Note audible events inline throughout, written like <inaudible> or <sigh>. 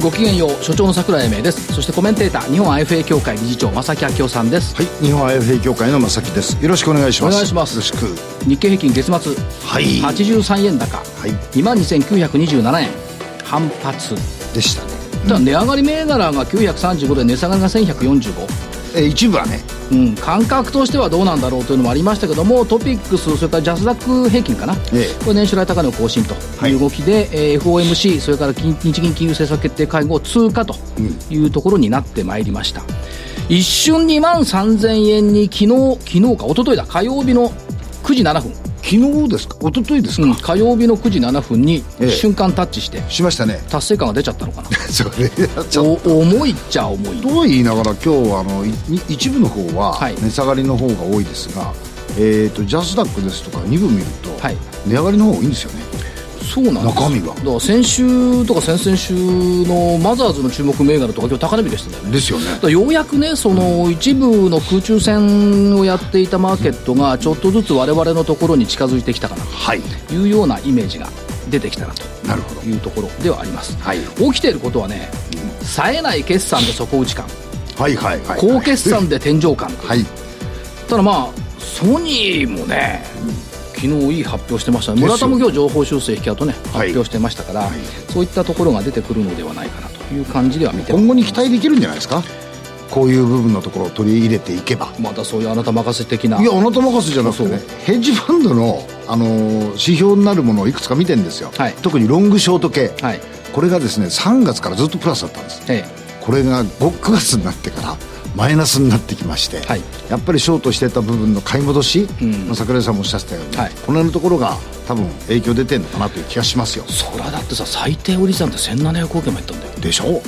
ごきげんよう所長の桜井英明です。そしてコメンテーター日本 IFA 協会理事長正木明夫さんです。はい日本 IFA 協会の正木です。よろしくお願いします。お願いします。よろしく。日経平均月末。はい。83円高、はい。2万2927円。反発。でしたね。ただ値上がり銘柄が935で値下がりが1145え一部はね。うん、感覚としてはどうなんだろうというのもありましたけどもトピックスそれからジャスダック平均かな、ええ。これ年初来高値を更新とい。う動きで、えー FOMC それから金日銀金融政策決定会合通過というところになってまいりました、一瞬2万3000円に昨日昨日か一昨日だ火曜日の9時7分、昨日ですか？一昨日ですか、うん、火曜日の9時7分にええ。瞬間タッチしてしましたね。達成感が出ちゃったのかな。<laughs> それちょっお重いっちゃ重い。ととは言いながら今日あのい一部の方ははい。値下がりの方が多いですが、えー、とジャスダックですとか2部見ると、はい。値上がりの方が多いんですよねそうなんです。中身が。だから先週とか先々週のマザーズの注目銘柄とか今日高値引けしてたよね。ですよね。ようやくねその一部の空中戦をやっていたマーケットがちょっとずつ我々のところに近づいてきたかなはい。というようなイメージが出てきたなとなるほどいうところではあります、はい。起きていることはね冴えない決算で底打ち感はいはいはい。高決算で天井感。はい。ただまあソニーもね昨日いい発表してましたね。村田も今日情報修正引き跡ねはい。発表してましたから、そういったところが出てくるのではないかなという感じでは見て今後に期待できるんじゃないですか？こういう部分のところを取り入れていけば。またそういうあなた任せ的な。いやあなた任せじゃなくてね。ヘッジファンドの、あのー指標になるものをいくつか見てるんですよ、はい。特にロングショート系、はい。これがですね3月からずっとプラスだったんです。えこれが 5, 9月になってからマイナスになってきまして、はい。やっぱりショートしてた部分の買い戻し、うん。まあ桜井さんもおっしゃってたように、はい。この辺のところが多分影響出てるのかなという気がしますよ。えそらだってさ最低売り算って1700億円もいったんだよ。でしょ？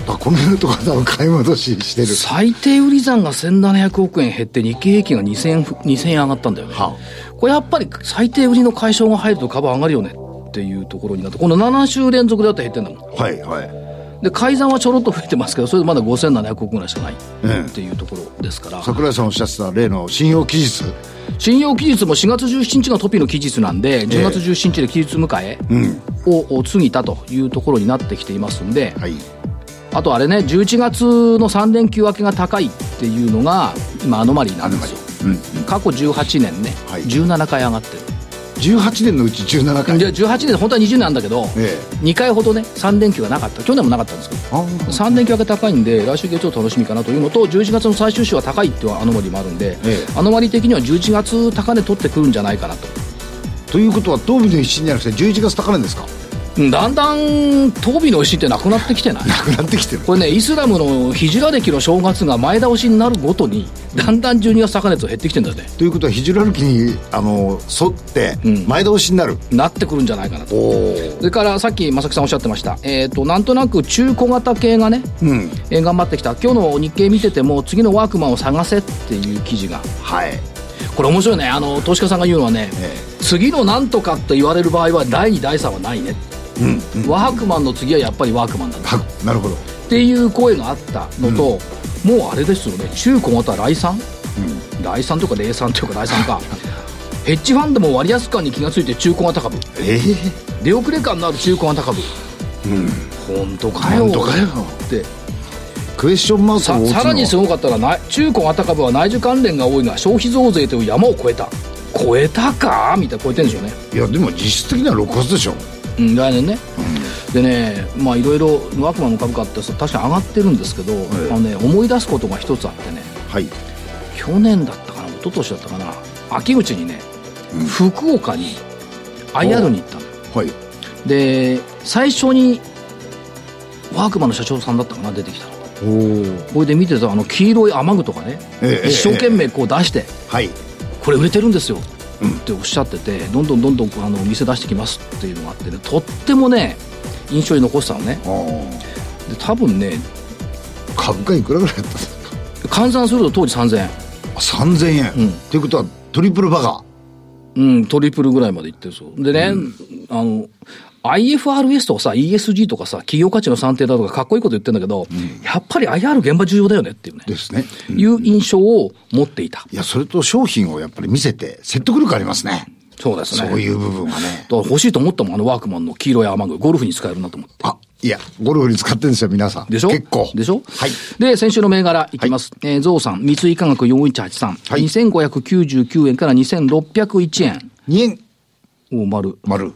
だからこの辺のところは多分買い戻ししてる。最低売り算が1700億円減って日経平均が2000円2000円上がったんだよね、はこれやっぱり最低売りの解消が入ると株上がるよねっていうところになってこの7週連続でだって減ってんだもん。はいはいで改ざんはちょろっと増えてますけどそれでまだ5700億ぐらいしかないええ。っていうところですから、桜井さんおっしゃってた例の信用期日。信用期日も4月17日がトピの期日なんで10月17日で期日迎えうん。を過ぎたというところになってきていますんで、はい。あとあれね11月の3連休明けが高いっていうのが今アノマリーなんですよ。うん。過去18年ね、はい。17回上がってる18年のうち17回で18年本当は20年なんだけど、え2回ほどね3連休がなかった。去年もなかったんですけど。あ3連休明け高いんで来週月曜楽しみかなというのと11月の最終週は高いっていうアノマリーもあるんで、ええ。アノマリー的には11月高値取ってくるんじゃないかなと。ということは東美の一心じゃなくて11月高値ですか？うんだんだん当美の石ってなくなってきてない？なくなってきてる。これねイスラムのヒジュラ歴の正月が前倒しになるごとにだんだん12月高値と減ってきてんだよねということはヒジュラルキにあの沿ってうん。前倒しになる、なってくるんじゃないかなと。それからさっき正木さんおっしゃってました。えっ、となんとなく中小型系がね、うん。えー頑張ってきた。今日の日経見てても次のワークマンを探せっていう記事が。はい。これ面白いね。あの投資家さんが言うのはね、え次のなんとかと言われる場合は第2第3はないね、ワークマンの次はやっぱりワークマンなんだ。はなるほど。っていう声があったのと、もうあれですよね。中小型来産、来産とか零産というか来産か。<laughs> ヘッジファンドも割安感に気がついて中小型株ええ出遅れ感のある中小型株本当かよ。本当かよ。って。クエスチョンマークさらにすごかったらな中小型株は内需関連が多いが消費増税という山を越えた。超えたか？みたいな超えてるんでしょうね。いやでも実質的には6月でしょうん、来年ね、でねまあいろいろワークマンの株価ってさ確かに上がってるんですけど、あのね、思い出すことが一つあってね。はい。去年だったかな一昨年だったかな秋口にね、福岡に IR に行ったの。はい。で最初にワークマンの社長さんだったかな出てきたの。これで見てたあの黄色い雨具とかね、ええ。一生懸命こう出して、はい。これ売れてるんですよっておっしゃっててどんどんどんどんあの店出してきますっていうのがあってねとってもね印象に残してたのね。あで多分ねあ株価いくらぐらいだったんですか？換算すると当時3000円。あ3000円、うん。ということはトリプルバガううん、トリプルぐらいまでいってるそう。でね、あの、IFRS とかさ、ESG とかさ、企業価値の算定だとかかっこいいこと言ってるんだけど、やっぱり IR 現場重要だよねっていうね。ですね。いう印象を持っていた。いや、それと商品をやっぱり見せて説得力ありますね。そうですね。そういう部分はね。だから欲しいと思ったもん、あのワークマンの黄色い雨具、ゴルフに使えるなと思って。あ、いや、ゴルフに使ってるんですよ、皆さん。でしょ？結構。でしょ？はい。で、先週の銘柄いきます。えーゾウさん、三井化学4183。はい2599円から2601円。2円、お丸。丸。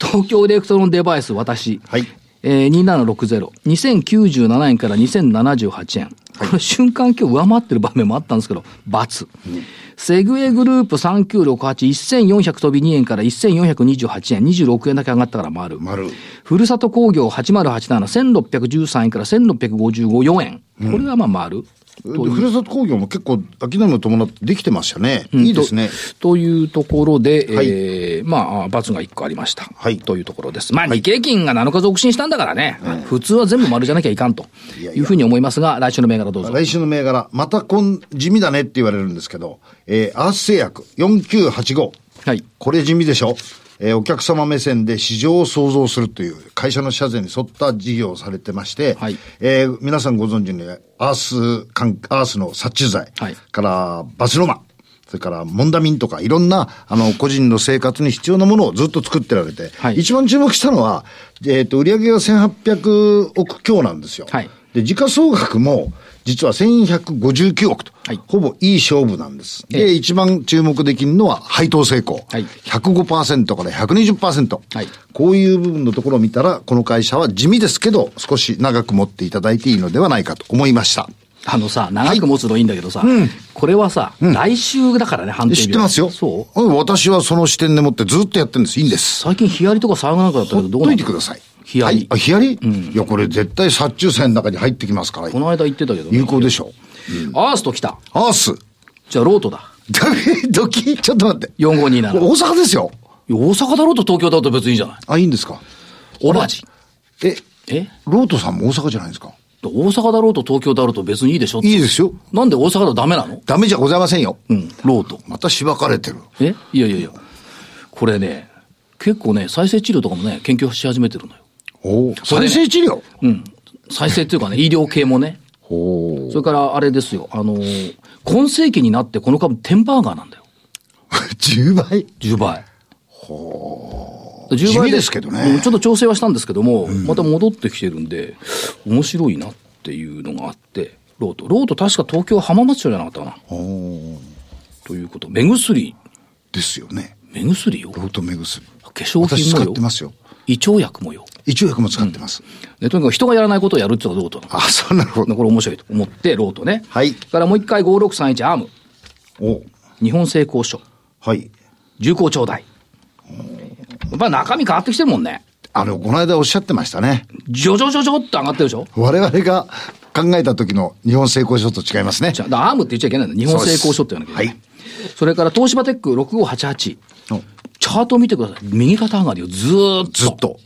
東京エレクトロンデバイス、私。はい。えー、2760。2097円から2078円。これ瞬間今日上回ってる場面もあったんですけど、×。セグエグループ3968、1400飛び2円から1428円、26円だけ上がったから丸。丸。ふるさと工業8087、1613円から1655円。これはまあ丸。でふるさと工業も結構、商いも伴ってできてましたね。いいですね。<laughs> というところで、はいえー、まあ、あ罰が1個ありました。はいというところです。まあ、日経金が7日続伸したんだからね、普通は全部丸じゃなきゃいかんというふうに思いますが、来週の銘柄どうぞ。来週の銘柄、またこん、地味だねって言われるんですけど、えー、アース製薬4985。はい。これ地味でしょえーお客様目線で市場を創造するという会社の社税に沿った事業をされてまして、はい。えー皆さんご存知のアース関、アースの殺虫剤、はい。からバスロマン、それからモンダミンとかいろんな、あの、個人の生活に必要なものをずっと作ってられて、はい。一番注目したのは、えっ、と、売上が1800億強なんですよ。はい。で、時価総額も、実は1159億と、はいほぼいい勝負なんです。ええで、一番注目できるのは配当成功。はい105%から120%。はいこういう部分のところを見たら、この会社は地味ですけど、少し長く持っていただいていいのではないかと思いました。あのさ、長く持つのいいんだけどさ、これはさ、来週だからね、判定知ってますよ。そううん私はその視点でもってずっとやってるんです。いいんです。最近ヒヤリとか騒がなかったけど、どうほっとないのてください。ヒヤリはい。あ、ヒヤリ、いや、これ絶対殺虫剤の中に入ってきますからこ。の間言ってたけど、ね、有効でしょアースと来た。う。アース。じゃあロートだ。ドキちょっと待って。4527。これ大阪ですよ。いや大阪だろうと東京だと別にいいじゃない。あ、いいんですか？オバジ。え、え？ロートさんも大阪じゃないですか？大阪だろうと東京だろうと別にいいでしょいいですよ。なんで大阪だとダメなの？ダメじゃございませんよ。うん、ロート。またしばかれてる。え？いやいやいや。これね、結構ね、再生治療とかもね、研究し始めてるのよ。お再生治療？うん。再生っていうかね、<laughs> 医療系もね。それからあれですよ、あのー今世紀になってこの株テンバーガーなんだよ。10倍？10倍。10地味ですけどねうんちょっと調整はしたんですけども、また戻ってきてるんで、面白いなっていうのがあって、ロート。ロート確か東京浜松町じゃなかったかな。ということ。目薬。ですよね。目薬よ。ロート目薬。化粧品もよってますよ。胃腸薬もよ。一応薬も使ってます。で、とにかく人がやらないことをやるっていうのがロートなの？あ、そうなるほど。これ面白いと思って、ロートね。はいからもう一回5631アーム。お日本製鋼所。はい。重工頂戴。やっぱり中身変わってきてるもんね。あの、この間おっしゃってましたね。ジョジョジョジョって上がってるでしょ？我々が考えた時の日本成功書と違いますねじ。ゃあ、アームって言っちゃいけないんだ。日本製鋼所って言わなきゃいけない。それから東芝テック6588。おチャートを見てください。右肩上がりをずーっと。ずっと。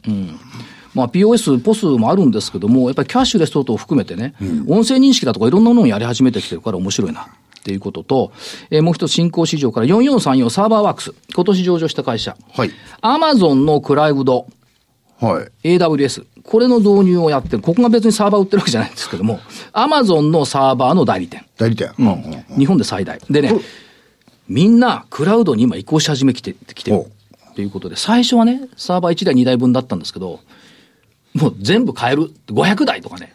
まあ POS、ポスもあるんですけども、やっぱりキャッシュレス等々を含めてね、音声認識だとかいろんなものをやり始めてきてるから面白いな。っていうことと、えーもう一つ新興市場から4434サーバーワークス。今年上場した会社。はい。アマゾンのクラウド。はい。AWS。これの導入をやってる。ここが別にサーバー売ってるわけじゃないんですけども、アマゾンのサーバーの代理店。代理店。うんうん日本で最大。でねみんなクラウドに今移行し始めきてきてるお。ということで、最初はね、サーバー1台2台分だったんですけど、もう全部買える。500台とかね。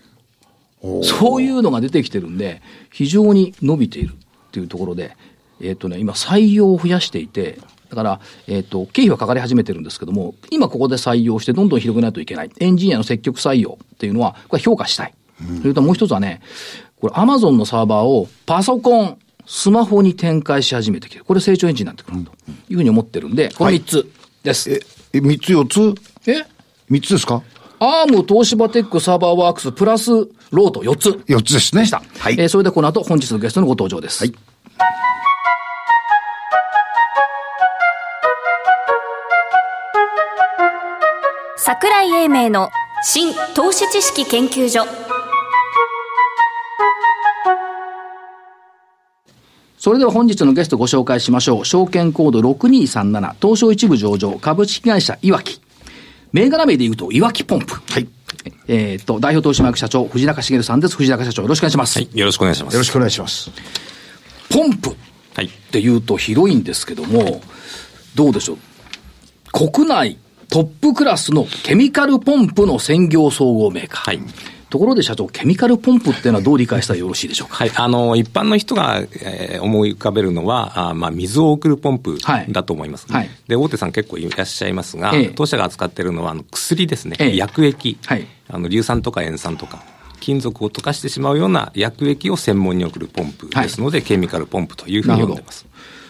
おそういうのが出てきてるんで、非常に伸びているっていうところで、えっ、とね、今採用を増やしていて、だから、えっ、と、経費はかかり始めてるんですけども、今ここで採用してどんどん広げないといけない。エンジニアの積極採用っていうのは、これ評価したい。それともう一つはね、これ Amazon のサーバーをパソコン、スマホに展開し始めてきてる。これ成長エンジンになってくるというふうに思ってるんで、この3つです。え、え、三つ四つ？え？三つですか？アーム、東芝テック、サーバーワークス、プラス、ロート4つ。四つですね。でした。はい。えーそれでこの後、本日のゲストのご登場です。はい桜井英明の新投資知識研究所さそれでは本日のゲストご紹介しましょう。証券コード6237、東証一部上場、株式会社いわき。銘柄名で言うと、いわきポンプ。はい。えっ、と、代表取締役社長、藤中茂さんです。藤中社長、よろしくお願いします。はい、よろしくお願いします。よろしくお願いします。ポンプっていうと広いんですけども、どうでしょう。国内トップクラスのケミカルポンプの専業総合メーカー。はいところで社長、ケミカルポンプっていうのはどう理解したらよろしいでしょうか？はい、あの、一般の人が、えー、思い浮かべるのは、あまあ、水を送るポンプだと思います、はい、で、大手さん結構いらっしゃいますが、ええ、当社が扱っているのは、あの、薬ですね、え、薬液、はい、あの、硫酸とか塩酸とか、金属を溶かしてしまうような薬液を専門に送るポンプですので、はい、ケミカルポンプというふうに呼んでます。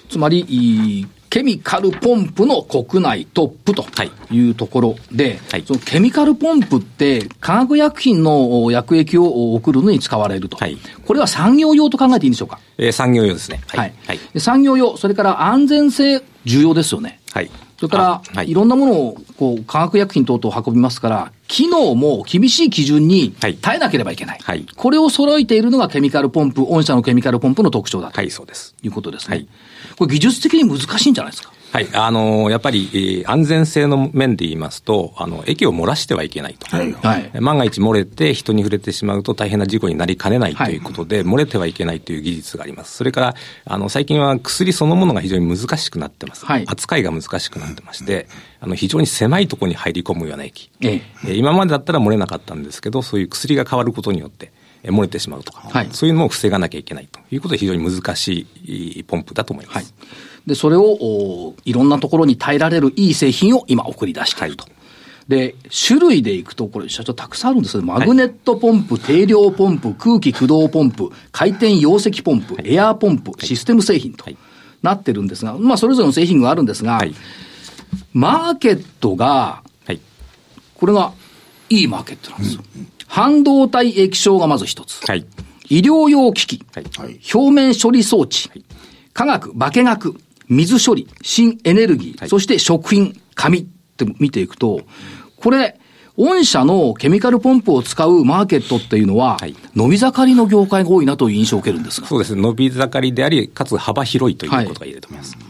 つまり、ケミカルポンプの国内トップというところで、はい、そのケミカルポンプって化学薬品の薬液を送るのに使われると。はい、これは産業用と考えていいんでしょうか？えー、産業用ですね。はい。はい、産業用、それから安全性重要ですよね。はい。それから、はい、いろんなものをこう化学薬品等々運びますから、機能も厳しい基準に耐えなければいけない。はい、これを揃えているのがケミカルポンプ、御社のケミカルポンプの特徴だと、はい、そうです。いうことですね。はい、これ技術的に難しいんじゃないですか？はい、あのやっぱり、えー、安全性の面で言いますと、あの液を漏らしてはいけないと、はい。はい、万が一漏れて人に触れてしまうと大変な事故になりかねないということで、はい、漏れてはいけないという技術があります。それからあの最近は薬そのものが非常に難しくなってます。はい、扱いが難しくなってまして、あの非常に狭いところに入り込むような液、ええ、今までだったら漏れなかったんですけど、そういう薬が変わることによって、漏れてしまうとか、はい、そういうのも防がなきゃいけないということで、非常に難しいポンプだと思います。はい。で、それを、いろんなところに耐えられるいい製品を今送り出していると。はい、で、種類でいくと、これ社長たくさんあるんですけど、マグネットポンプ、定量ポンプ、空気駆動ポンプ、回転溶石ポンプ、エアーポンプ、システム製品となってるんですが、まあそれぞれの製品があるんですが、マーケットが、これがいいマーケットなんですよ。半導体液晶がまず一つ。医療用機器、表面処理装置、科学、化学、水処理、新エネルギー、はい、そして食品、紙。って見ていくと、これ、御社のケミカルポンプを使うマーケットっていうのは、はい、伸び盛りの業界が多いなという印象を受けるんですが。そうです。ね。伸び盛りであり、かつ幅広いということが言えると思います。はい、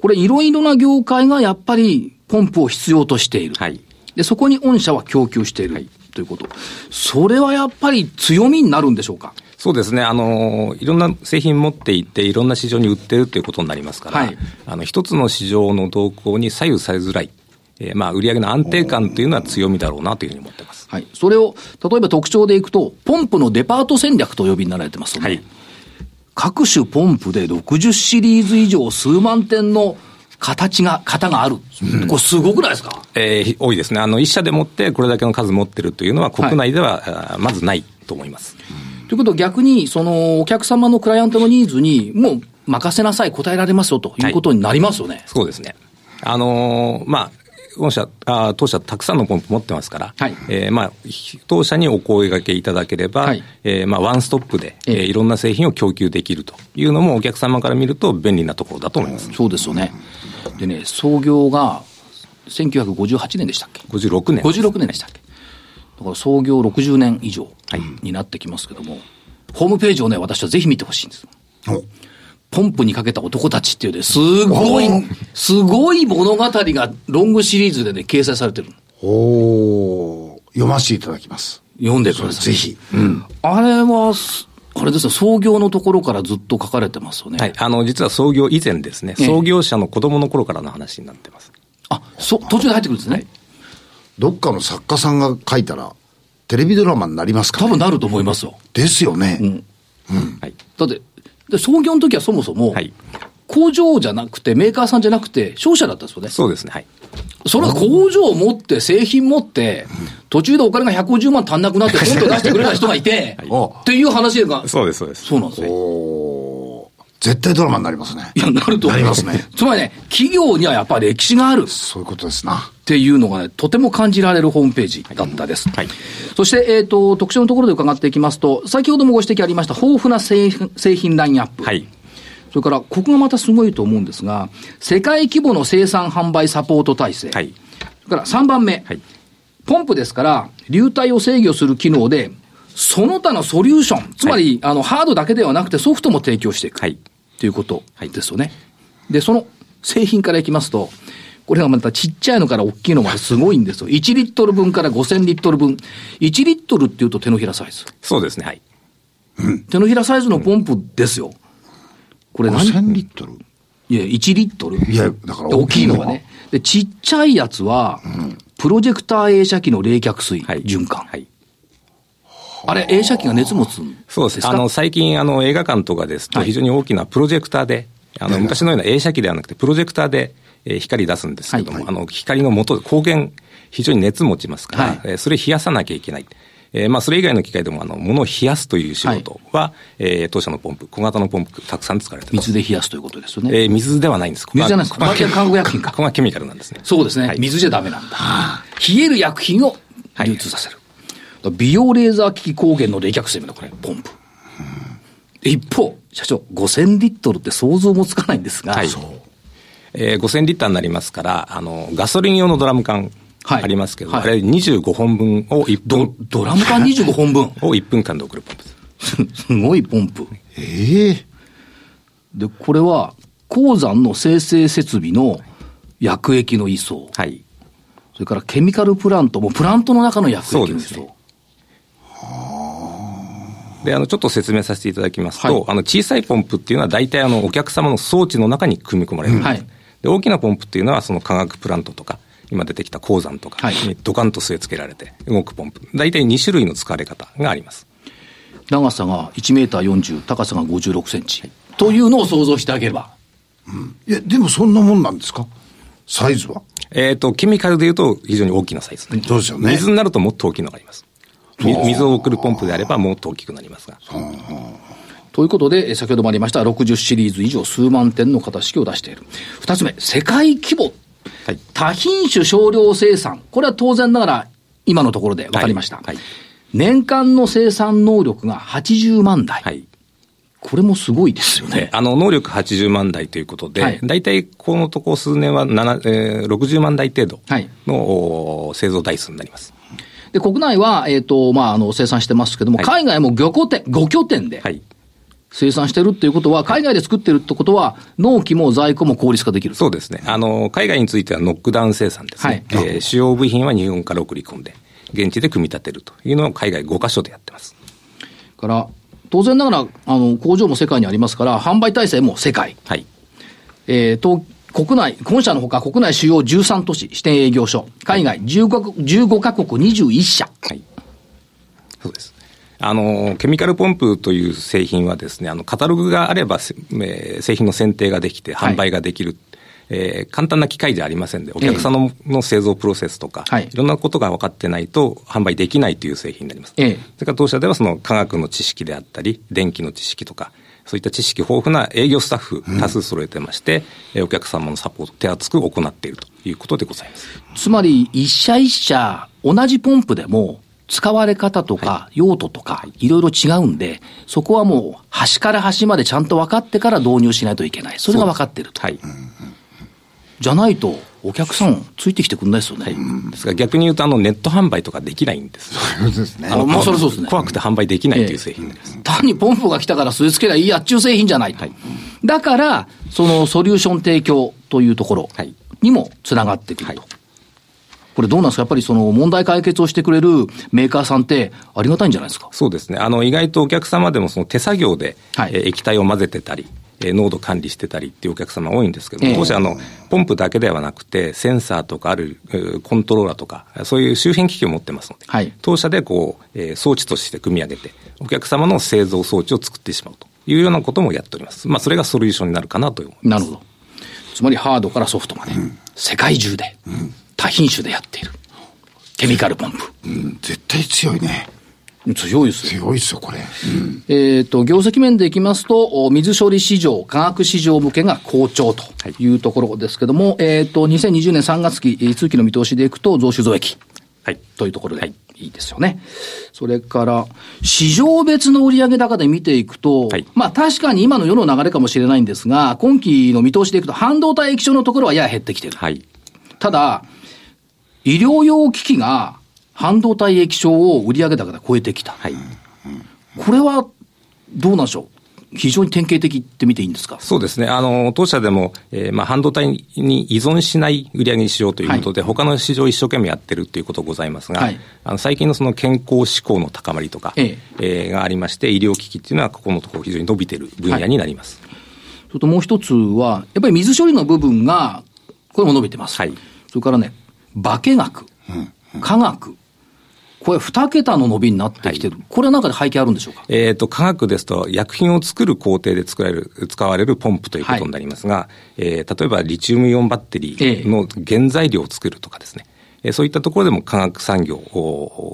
これ、いろいろな業界がやっぱりポンプを必要としている。はい、で、そこに御社は供給している、はい、ということ。それはやっぱり強みになるんでしょうか？そうですね、あのいろんな製品持っていて、いろんな市場に売ってるということになりますから、はい、あの一つの市場の動向に左右されづらい。えー、まあ、売上の安定感というのは強みだろうなというふうに思ってます。はい。それを、例えば特徴でいくと、ポンプのデパート戦略とお呼びになられてますよね。はい。各種ポンプで60シリーズ以上数万点の形が、型がある。これすごくないですか、えー、多いですね。あの、一社でもってこれだけの数持ってるというのは国内では、はい、まずないと思います。ということは逆に、そのお客様のクライアントのニーズに、もう任せなさい、答えられますよということになりますよね。はい、そうですね。あのー、まあ、御社、あ当社たくさんのポンプ持ってますから、はい、えー、まあ、当社にお声がけいただければ、はい、えー、まあ、ワンストップで、えー、いろんな製品を供給できるというのも、お客様から見ると便利なところだと思います。そうですよね。でね、創業が1958年でしたっけ ?56 年。56年でしたっけ？だから創業60年以上になってきますけども、はい、ホームページをね、私はぜひ見てほしいんです。ポンプにかけた男たちっていうね、すごい、すごい物語がロングシリーズでね、掲載されてる。お読ませていただきます。読んでください。ぜひ。うん。あれは、あれですね、創業のところからずっと書かれてますよね。はい。あの、実は創業以前ですね、創業者の子供の頃からの話になってます。あ、そ、途中で入ってくるんですね。はいどっかの作家さんが書いたら、テレビドラマになりますか、ね、多分なると思いますよ。ですよね。うん。うん、はい、だって、で創業の時はそもそも、はい、工場じゃなくて、メーカーさんじゃなくて、商社だったんですよね。そうですね。はい。それは工場を持って、製品持って、途中でお金が150万足んなくなって、ポンと出してくれた人がいて、<laughs> はい、っていう話が。そうです、そうです。そうなんですね。絶対ドラマになりますね。いや、なると思いますね。つまりね、企業にはやっぱり歴史がある。そういうことですな。っていうのがね、とても感じられるホームページだったです。はい。そして、えっ、ー、と、特徴のところで伺っていきますと、先ほどもご指摘ありました豊富な製品ラインナップ。はい。それから、ここがまたすごいと思うんですが、世界規模の生産販売サポート体制。はい。それから3番目。はい。ポンプですから、流体を制御する機能で、その他のソリューション、つまり、はい、あの、ハードだけではなくてソフトも提供していく。はい。ということですよね。はい、で、その製品からいきますと、これがまたちっちゃいのから大きいのまですごいんですよ。1リットル分から5000リットル分。1リットルっていうと手のひらサイズ。そうですね、はい。手のひらサイズのポンプですよ。これ何 ?5000 リットル？いや、1リットル。いや、だから大きいのはね。で、ちっちゃいやつは、プロジェクター映写機の冷却水、循環。はいあれ、映写機が熱持つんそうです。あの、最近、あの、映画館とかですと、非常に大きなプロジェクターで、あの、昔のような映写機ではなくて、プロジェクターで、え光出すんですけども、あの、光の元、光源、非常に熱持ちますから、えそれ冷やさなきゃいけない。えー、まあ、それ以外の機械でも、あの、物を冷やすという仕事は、はい、えー、当社のポンプ、小型のポンプ、たくさん使われてます。水で冷やすということですよね。えー、水ではないんです。水じゃないです。化学薬品か。ここがケミカルなんですね。そうですね。はい、水じゃダメなんだ。冷える薬品を流通させる。はい、美容レーザー機器光源の冷却水のこれ、ポンプ。一方、社長、5000リットルって想像もつかないんですが、はい、えー、5000リッターになりますから、あの、ガソリン用のドラム缶ありますけど、はい、あれ25本分を1分ド。ドラム缶25本分？<laughs> を1分間で送るポンプです。す <laughs> ごいポンプ。ええー、で、これは、鉱山の生成設備の薬液の移送。はい。それからケミカルプラントもプラントの中の薬液の移送。ね、で、あの、ちょっと説明させていただきますと、はい、あの、小さいポンプっていうのは大体あの、お客様の装置の中に組み込まれるんです。はい、で、大きなポンプっていうのはその化学プラントとか、今出てきた鉱山とかにドカンと据え付けられて動くポンプ。大体2種類の使われ方があります。長さが1メーター40、高さが56センチ。というのを想像してあげれば。うん、いや、でもそんなもんなんですか？サイズは？えっ、と、ケミカルでいうと非常に大きなサイズ、うですよね。水になるともっと大きいのがあります。水を送るポンプであればもっと大きくなりますが。ということで、先ほどもありました60シリーズ以上数万点の型式を出している。二つ目、世界規模はい、多品種少量生産。これは当然ながら今のところで分かりました。はいはい、年間の生産能力が80万台。はいこれもすごいですよね。あの、能力80万台ということで、はい、大体このとこ数年は7、えー、60万台程度の、はい、製造台数になります。で、国内は、えっ、ー、と、まあ、あの、生産してますけども、はい、海外も漁港店、5拠点で、生産してるっていうことは、海外で作ってるってことは、納期も在庫も効率化できるそうですね。あの、海外についてはノックダウン生産ですね。はい、えー、主要部品は日本から送り込んで、現地で組み立てるというのを海外5カ所でやってます。から、当然ながら、あの、工場も世界にありますから、販売体制も世界。はい。えー、東、国内、本社のほか国内主要13都市、支店営業所、海外 15, 15カ国21社。はい。そうです。あの、ケミカルポンプという製品はですね、あの、カタログがあれば、えー、製品の選定ができて、販売ができる。はい、えー、簡単な機械じゃありませんで、お客さんの製造プロセスとか、はい、いろんなことが分かってないと販売できないという製品になります。ええ、それから当社ではその科学の知識であったり、電気の知識とか、そういった知識豊富な営業スタッフ多数揃えてまして、うん、お客様のサポート手厚く行っているということでございます。つまり、一社一社同じポンプでも、使われ方とか用途とかいろいろ違うんで、そこはもう端から端までちゃんと分かってから導入しないといけない。それが分かってると。はい、じゃないと、お客さんついてきてくんないですよね。はい、ですが逆に言うと、あの、ネット販売とかできないんです。そうですね。あの、まあ、それそうですね。怖くて販売できないという製品です、えー、単にポンプが来たから据え付けりゃいいやっちゅう製品じゃない。はい、だから、そのソリューション提供というところにもつながってくると。はいこれどうなんですか？やっぱりその問題解決をしてくれるメーカーさんってありがたいんじゃないですか？そうですね。あの、意外とお客様でもその手作業で、はい、え液体を混ぜてたり、え濃度管理してたりっていうお客様多いんですけども、当社あの、ポンプだけではなくて、センサーとかあるコントローラーとか、そういう周辺機器を持ってますので、はい、当社でこう、えー、装置として組み上げて、お客様の製造装置を作ってしまうというようなこともやっております。まあ、それがソリューションになるかなと思います。なるほど。つまりハードからソフトまで、うん、世界中で、多品種でやっている。ケミカルポンプ。うん、絶対強いね。強いですよ。強いですよ、これ。うん、えっ、と、業績面でいきますと、水処理市場、化学市場向けが好調というところですけども、はい、えっ、と、2020年3月期、通期の見通しでいくと、増収増益。はい。というところで、はい、いいですよね。それから、市場別の売上高で見ていくと、はい、まあ確かに今の世の流れかもしれないんですが、今期の見通しでいくと、半導体液晶のところはやや減ってきてる。はい。ただ、医療用機器が半導体液晶を売上高で超えてきた。はい。これは、どうなんでしょう？非常に典型的って見ていいんですか？そうですね。あの、当社でも、えー、まあ、半導体に依存しない売り上げにしようということで、はい、他の市場を一生懸命やってるということございますが、はい、あの最近のその健康志向の高まりとか、えええー、がありまして、医療機器っていうのは、ここのところ非常に伸びてる分野になります。はい、それともう一つは、やっぱり水処理の部分が、これも伸びてます。はい、それからね、化学、うん、科学、これ、二桁の伸びになってきてる、はい、これは中で背景あるんでしょうか、えっ、ー、と、科学ですと、薬品を作る工程で作られる、使われるポンプということになりますが、はい、えー、例えばリチウムイオンバッテリーの原材料を作るとかですね、えー、そういったところでも化学産業、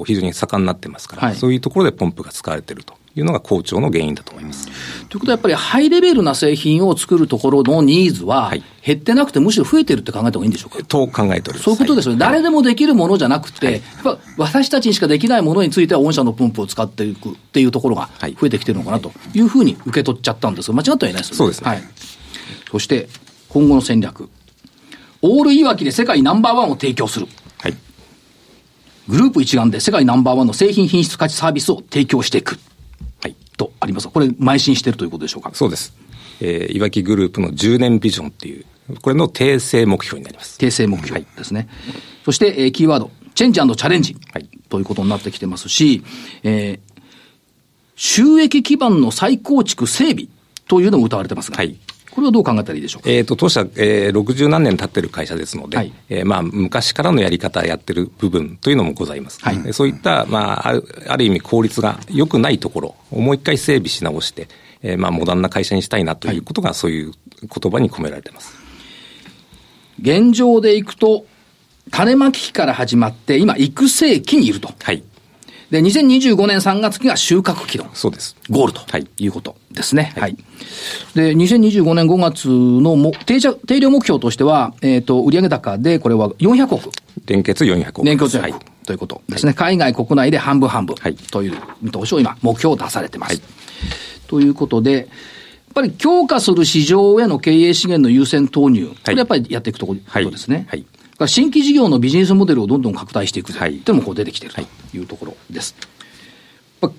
非常に盛んになってますから、はい、そういうところでポンプが使われているというのが好調の原因だと思います。ということはやっぱりハイレベルな製品を作るところのニーズは、減ってなくてむしろ増えてるって考えた方がいいんでしょうか？と考えております。そういうことですよね。はい、誰でもできるものじゃなくて、はい、やっぱ私たちにしかできないものについては御社のポンプを使っていくっていうところが増えてきてるのかなというふうに受け取っちゃったんですが、間違ってはいないですよね。そうですね。はい。そして、今後の戦略。オールいわきで世界ナンバーワンを提供する。はい。グループ一丸で世界ナンバーワンの製品品質価値サービスを提供していく。とありますこれ、邁進しているということでしょうか？そうです。えー、いわきグループの10年ビジョンっていう、これの訂正目標になります。訂正目標ですね。はい、そして、えー、キーワード、チェンジチャレンジ、はい、ということになってきてますし、えー、収益基盤の再構築整備というのも謳われてますが、はい、これはどう考えたらいいでしょうか？えっ、ー、と、当社、えー、60何年経ってる会社ですので、はい、えー、まあ、昔からのやり方やってる部分というのもございます。はい、そういった、まあ、ある意味効率が良くないところをもう一回整備し直して、えー、まあ、モダンな会社にしたいなということが、そういう言葉に込められてます。現状でいくと、種まき期から始まって、今、育成期にいると。はい。で、2025年3月期が収穫期のそうです。ゴールということですね。はい。はい、で、2025年5月のも定着定量目標としては、えっ、ー、と、売上高でこれは400億。連結400億。連結400億、はい、ということですね。海外、国内で半分半分という見通しを今、目標を出されてます。はい、ということで、やっぱり強化する市場への経営資源の優先投入、これやっぱりやっていくところですね。はい新規事業のビジネスモデルをどんどん拡大していくというのもこう出てきているというところです。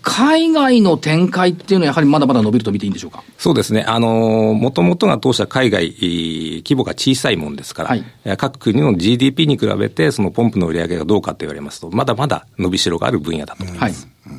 海外の展開っていうのはやはりまだまだ伸びると見ていいんでしょうか？そうですね。あの、もともとが当社海外、規模が小さいもんですから、はい、各国の GDP に比べて、そのポンプの売り上げがどうかと言われますと、まだまだ伸びしろがある分野だと思います。はい、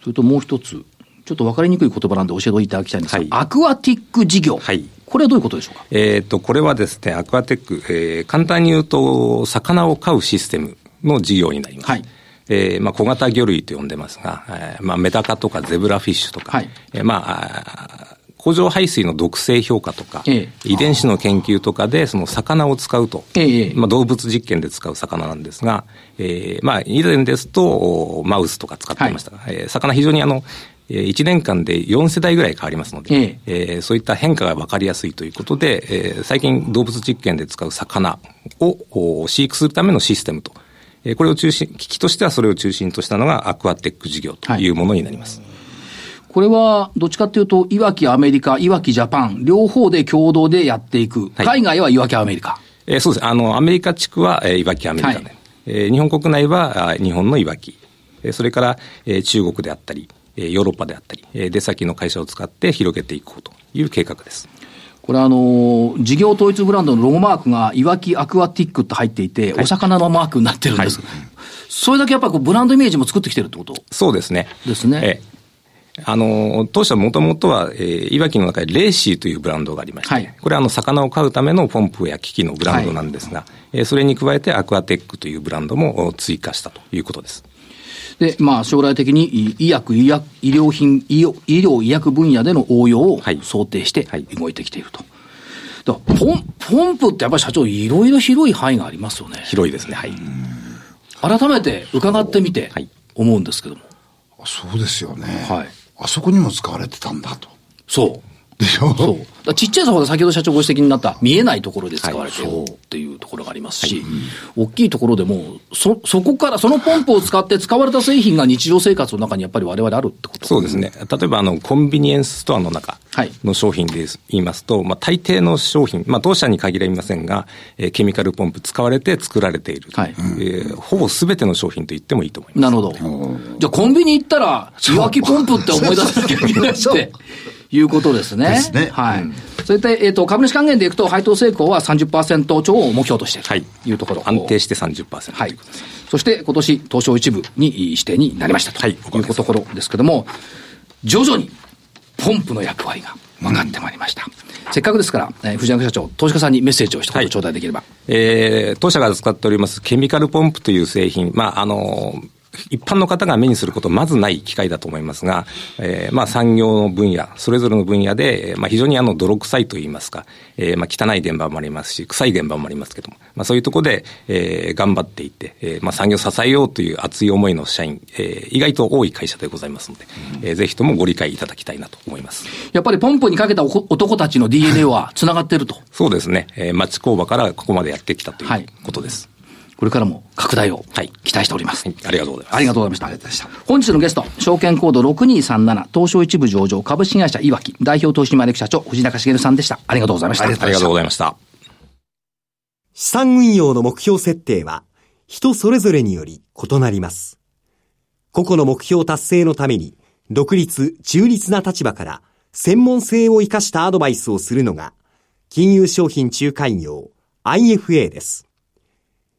それともう一つ、ちょっと分かりにくい言葉なんで教えていただきたいんですが、はい、アクアティック事業。はい。これはどういうことでしょうか？えっ、と、これはですね、アクアテック、えー、簡単に言うと、魚を飼うシステムの事業になります。はい。えー、まあ、小型魚類と呼んでますが、えー、まあ、メダカとかゼブラフィッシュとか、はい、えー、まあ、工場排水の毒性評価とか、ええ、遺伝子の研究とかで、その魚を使うと、え、まあ、動物実験で使う魚なんですが、えー、まあ、以前ですと、マウスとか使ってましたが、はい、えー、魚非常にあの、1年間で4世代ぐらい変わりますので、えええー、そういった変化が分かりやすいということで、えー、最近動物実験で使う魚を飼育するためのシステムと、えー、これを中心、機器としてはそれを中心としたのがアクアテック事業というものになります。はい、これは、どっちかというと、いわきアメリカ、いわきジャパン、両方で共同でやっていく。海外はいわきアメリカ。えー、そうです。あの、アメリカ地区は、えー、いわきアメリカで、はい、えー、日本国内はあ日本のいわき。それから、えー、中国であったり、ヨーロッパであったり、出先の会社を使って広げていこうという計画です。これあの、事業統一ブランドのロゴマークが、いわきアクアティックって入っていて、はい、お魚のマークになってるんです。はい、それだけやっぱりブランドイメージも作ってきてるってこと？そうですね。ですね。えあの、当社もともとは、えー、いわきの中でレーシーというブランドがありまして、はい、これはあの、魚を飼うためのポンプや機器のブランドなんですが、はい、えー、それに加えてアクアテックというブランドも追加したということです。で、まあ、将来的に医薬、医薬、医療品、医療、医療医薬分野での応用を想定して動いてきていると。はい、ポン、ポンプってやっぱり社長、いろいろ広い範囲がありますよね。広いですね。はい。改めて伺ってみて思うんですけども。はい、そうですよね。はい。あそこにも使われてたんだと。そう。でしょそう。ちっちゃいさほど先ほど社長ご指摘になった見えないところで使われてるっていうところがありますし、はい大きいところでも、そ、そこから、そのポンプを使って使われた製品が日常生活の中にやっぱり我々あるってこと？そうですね。例えば、あの、コンビニエンスストアの中の商品で言いますと、はい、まあ、大抵の商品、まあ、当社に限りませんが、えー、ケミカルポンプ使われて作られている。はい。えー、ほぼすべての商品と言ってもいいと思います。なるほど。じゃあ、コンビニ行ったら、いわきポンプって思い出すきゃいけなくて。いうことですね。ですね。はい。うん、それで、えっ、ー、と、株主還元でいくと、配当成功は30%超を目標としているというところ。はい、安定して30%。はい。そして今年東証一部に指定になりましたというところですけども、徐々にポンプの役割が分かってまいりました。せっかくですから、えー、藤山社長、投資家さんにメッセージを一言頂戴できれば。はい、えー、当社が使っておりますケミカルポンプという製品、まあ、あのー一般の方が目にすることまずない機会だと思いますが、えー、まあ産業の分野、それぞれの分野で、まあ非常にあの泥臭いといいますか、えー、まあ汚い現場もありますし、臭い現場もありますけども、まあそういうところで、えー、頑張っていって、えー、まあ産業を支えようという熱い思いの社員、えー、意外と多い会社でございますので、うん、えー、ぜひともご理解いただきたいなと思います。やっぱりポンプにかけた男たちの DNA は繋がってると。<laughs> そうですね。えー、町工場からここまでやってきたということです。はいこれからも拡大を期待しております。はい、ありがとうございます。ありがとうございました。ありがとうございました。本日のゲスト、証券コード6237、東証一部上場株式会社いわき、代表取締役社長、藤中茂さんでした。ありがとうございました。ありがとうございました。資産運用の目標設定は、人それぞれにより異なります。個々の目標達成のために、独立、中立な立場から、専門性を生かしたアドバイスをするのが、金融商品仲介業 IFA です。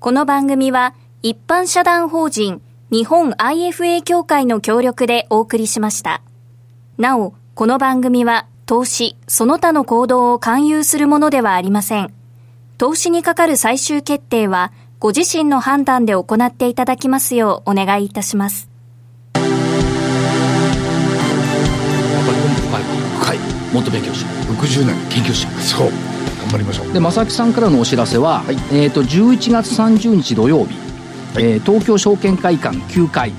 この番組は一般社団法人日本 IFA 協会の協力でお送りしました。なお、この番組は投資、その他の行動を勧誘するものではありません。投資にかかる最終決定はご自身の判断で行っていただきますようお願いいたします。もっと勉強しよう60年。研究しよう。そう。張りましょう。で正木さんからのお知らせは、はい、えーと、11月30日土曜日、はい、えー、東京証券会館9階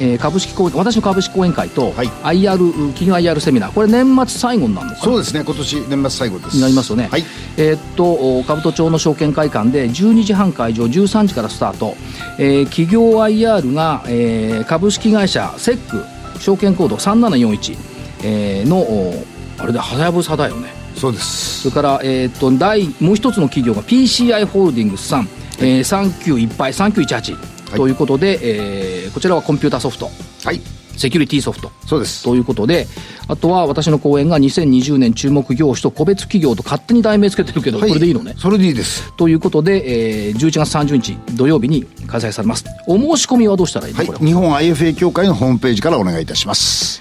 えー、株式講私の株式講演会と、はい、IR 企業 IR セミナー。これ年末最後になるのかそうですね。今年年末最後です。になりますよね、はい、えー、っと兜町の証券会館で12時半会場13時からスタート、えー、企業 IR が、えー、株式会社セック証券コード3741、えー、のあれではやぶさだよね。そうです。それから、えーと、第もう一つの企業が PCI ホールディングスさん、はい、えー、39いっぱい3918ということで、はい、えー、こちらはコンピューターソフト。はい。セキュリティソフト。そうです。ということであとは私の講演が2020年注目業種と個別企業と勝手に題名つけてるけど、はい、これでいいのね？それでいいです。ということで、えー、11月30日土曜日に開催されます。お申し込みはどうしたらいいの、はい、日本 IFA 協会のホームページからお願いいたします。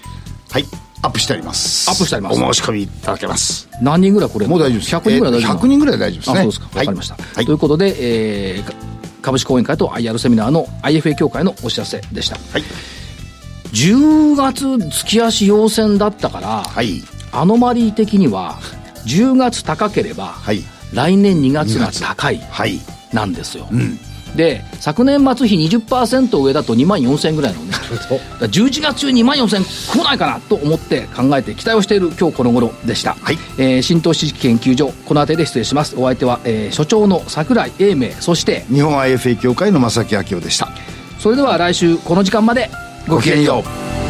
はいアップしてあります。アップしてあります。お申し込みいただけます。何人ぐらいこれもう大丈夫です。100人ぐらい大丈夫、えー、100人ぐらい大丈夫ですね。あそうですか。わかりました、はい、ということで、えー、株式講演会と IR セミナーの IFA 協会のお知らせでした。はい。10月月足要線だったから、はい、アノマリー的には10月高ければ、はい、来年2月が高いなんですよ、はいうんで昨年末比20%上だと2万4000円ぐらいのね。11月中に2万4000円来ないかなと思って考えて期待をしている今日この頃でした、はい、えー、新投資研究所この辺りで失礼します。お相手は、えー、所長の櫻井英明そして日本 IFA 協会の正木明夫でした。それでは来週この時間までごきげんよう